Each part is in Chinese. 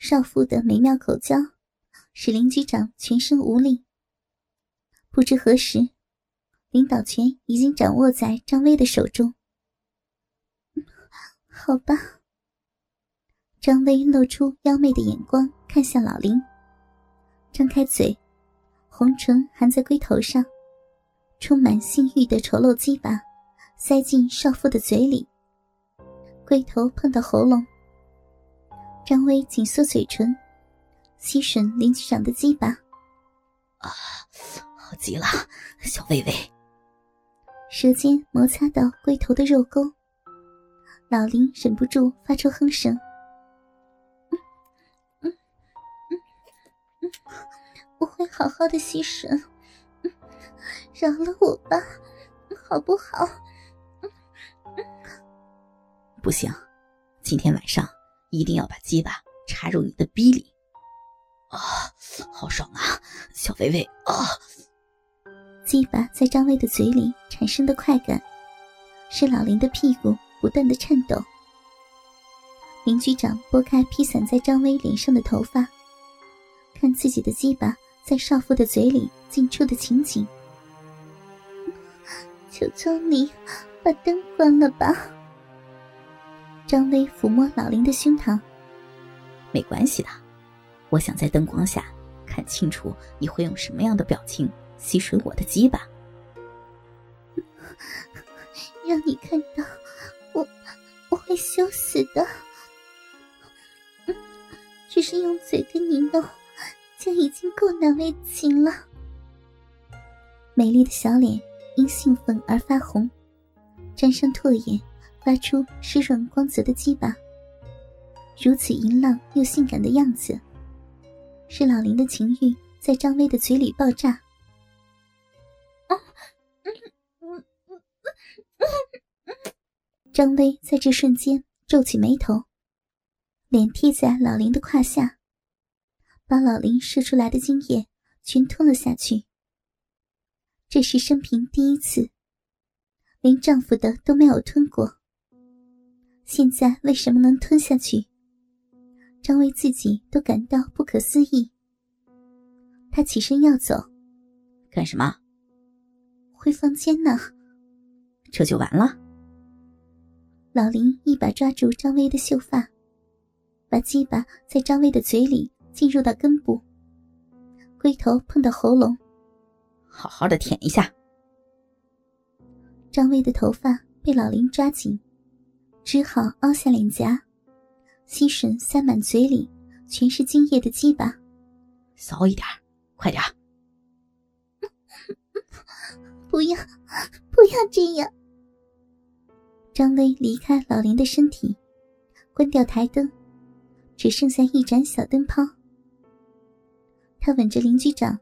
少妇的美妙口交，使林局长全身无力。不知何时，领导权已经掌握在张威的手中。好吧。张威露出妖媚的眼光，看向老林，张开嘴，红唇含在龟头上，充满性欲的丑陋鸡巴塞进少妇的嘴里。龟头碰到喉咙，张威紧缩嘴唇，吸吮林局长的鸡巴。啊，好极了，小薇薇。舌尖摩擦到龟头的肉沟，老林忍不住发出哼声。我会好好的吸吮，饶了我吧，好不好？不行，今天晚上一定要把鸡巴插入你的逼里。啊，好爽啊，小薇薇啊！鸡巴在张威的嘴里产生的快感，使老林的屁股不断的颤抖。林局长拨开披散在张威脸上的头发，看自己的鸡巴。在少妇的嘴里进出的情景，求求你把灯关了吧。张威抚摸老林的胸膛，没关系的，我想在灯光下看清楚你会用什么样的表情吸吮我的鸡巴。让你看到我，我会羞死的。只是用嘴跟你弄。就已经够难为情了。美丽的小脸因兴奋而发红，沾上唾液，发出湿润光泽的鸡巴。如此淫浪又性感的样子，是老林的情欲在张威的嘴里爆炸。张威在这瞬间皱起眉头，脸贴在老林的胯下。把老林射出来的精液全吞了下去。这是生平第一次，连丈夫的都没有吞过。现在为什么能吞下去？张威自己都感到不可思议。他起身要走，干什么？回房间呢？这就完了？老林一把抓住张威的秀发，把鸡巴在张威的嘴里。进入到根部，龟头碰到喉咙，好好的舔一下。张威的头发被老林抓紧，只好凹下脸颊，吸吮塞满嘴里全是精液的鸡巴。骚一点，快点！不要，不要这样！张威离开老林的身体，关掉台灯，只剩下一盏小灯泡。他吻着林局长，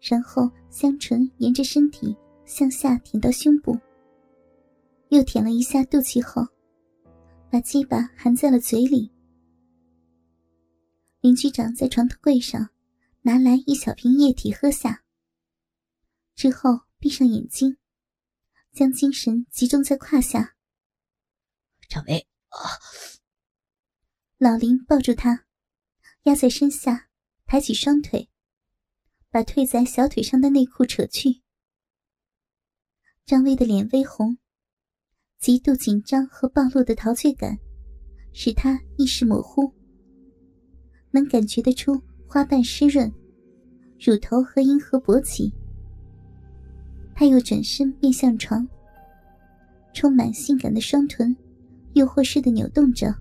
然后香唇沿着身体向下舔到胸部，又舔了一下肚脐后，把鸡巴含在了嘴里。林局长在床头柜上拿来一小瓶液体喝下，之后闭上眼睛，将精神集中在胯下。张威啊！老林抱住他，压在身下。抬起双腿，把褪在小腿上的内裤扯去。张威的脸微红，极度紧张和暴露的陶醉感，使他意识模糊。能感觉得出花瓣湿润，乳头和阴核勃起。他又转身面向床，充满性感的双臀，诱惑似的扭动着。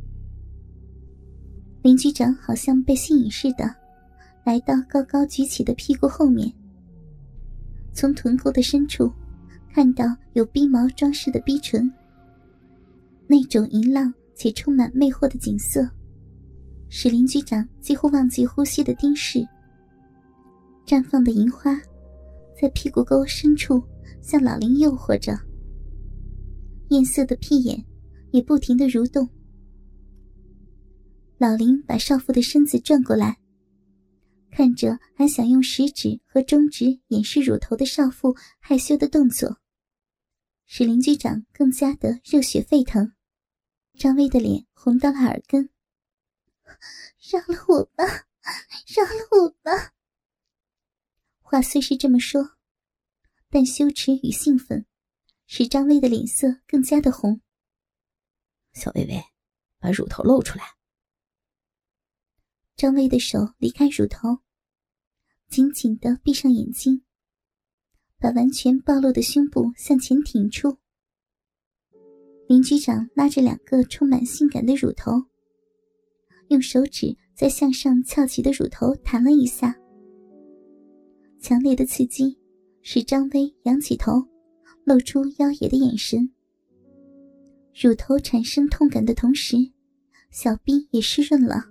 林局长好像被吸引似的。来到高高举起的屁股后面，从臀沟的深处看到有逼毛装饰的逼唇。那种淫浪且充满魅惑的景色，使林局长几乎忘记呼吸的盯视。绽放的银花在屁股沟深处向老林诱惑着，艳色的屁眼也不停的蠕动。老林把少妇的身子转过来。看着还想用食指和中指掩饰乳头的少妇害羞的动作，使林局长更加的热血沸腾。张威的脸红到了耳根，饶了我吧，饶了我吧！话虽是这么说，但羞耻与兴奋使张薇的脸色更加的红。小薇薇，把乳头露出来。张薇的手离开乳头，紧紧的闭上眼睛，把完全暴露的胸部向前挺出。林局长拉着两个充满性感的乳头，用手指在向上翘起的乳头弹了一下。强烈的刺激使张薇仰起头，露出妖冶的眼神。乳头产生痛感的同时，小臂也湿润了。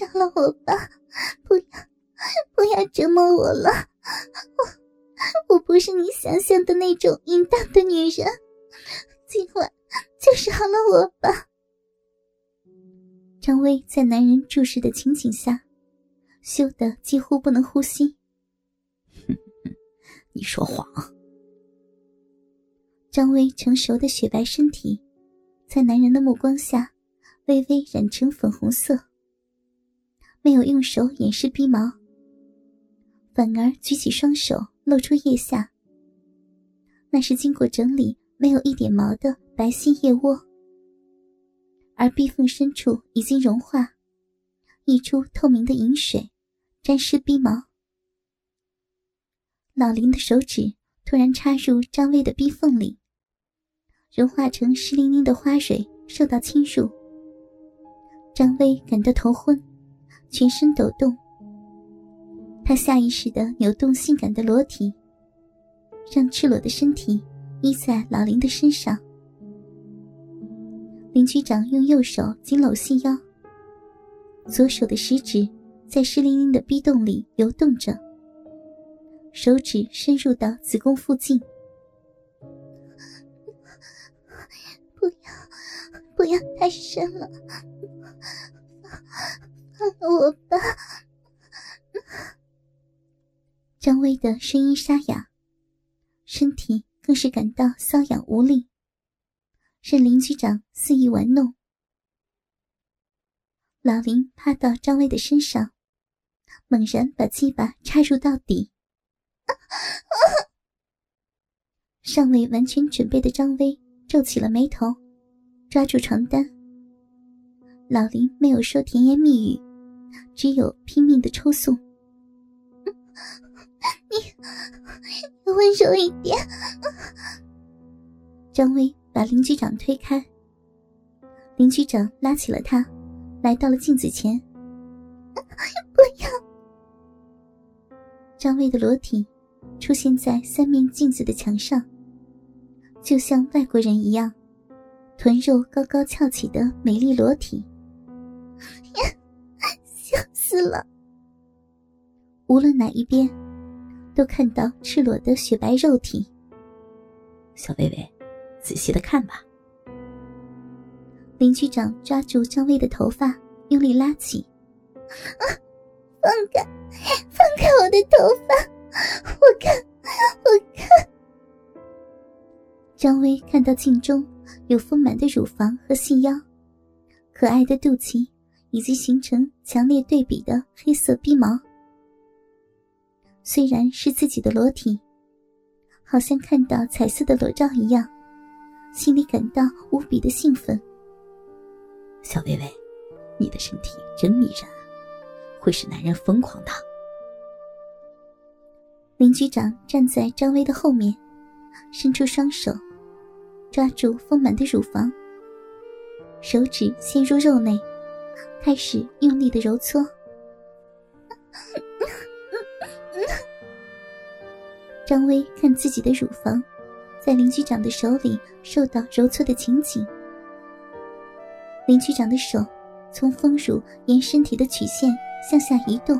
饶了我吧，不要，不要折磨我了，我。我不是你想象的那种淫荡的女人，今晚就饶了我吧。张薇在男人注视的情景下，羞得几乎不能呼吸。哼 哼你说谎。张薇成熟的雪白身体，在男人的目光下，微微染成粉红色。没有用手掩饰鼻毛，反而举起双手。露出腋下，那是经过整理、没有一点毛的白皙腋窝，而壁缝深处已经融化，溢出透明的银水，沾湿逼毛。老林的手指突然插入张薇的逼缝里，融化成湿淋淋的花蕊受到侵入，张薇感到头昏，全身抖动。他下意识的扭动性感的裸体，让赤裸的身体依在老林的身上。林局长用右手紧搂细腰，左手的食指在湿淋淋的逼洞里游动着，手指深入到子宫附近。不要，不要太深了，放了我吧。张薇的声音沙哑，身体更是感到瘙痒无力，任林局长肆意玩弄。老林趴到张薇的身上，猛然把鸡巴插入到底。尚未完全准备的张薇皱起了眉头，抓住床单。老林没有说甜言蜜语，只有拼命的抽送。温柔一点。张薇把林局长推开，林局长拉起了他，来到了镜子前。不要！张薇的裸体出现在三面镜子的墙上，就像外国人一样，臀肉高高翘起的美丽裸体。笑死了！无论哪一边。都看到赤裸的雪白肉体，小薇薇，仔细的看吧。林局长抓住张薇的头发，用力拉起。啊放开，放开我的头发！我看，我看。张薇看到镜中有丰满的乳房和细腰，可爱的肚脐，以及形成强烈对比的黑色逼毛。虽然是自己的裸体，好像看到彩色的裸照一样，心里感到无比的兴奋。小薇薇，你的身体真迷人，会使男人疯狂的。林局长站在张薇的后面，伸出双手，抓住丰满的乳房，手指陷入肉内，开始用力的揉搓。张薇看自己的乳房，在林局长的手里受到揉搓的情景。林局长的手从丰乳沿身体的曲线向下移动。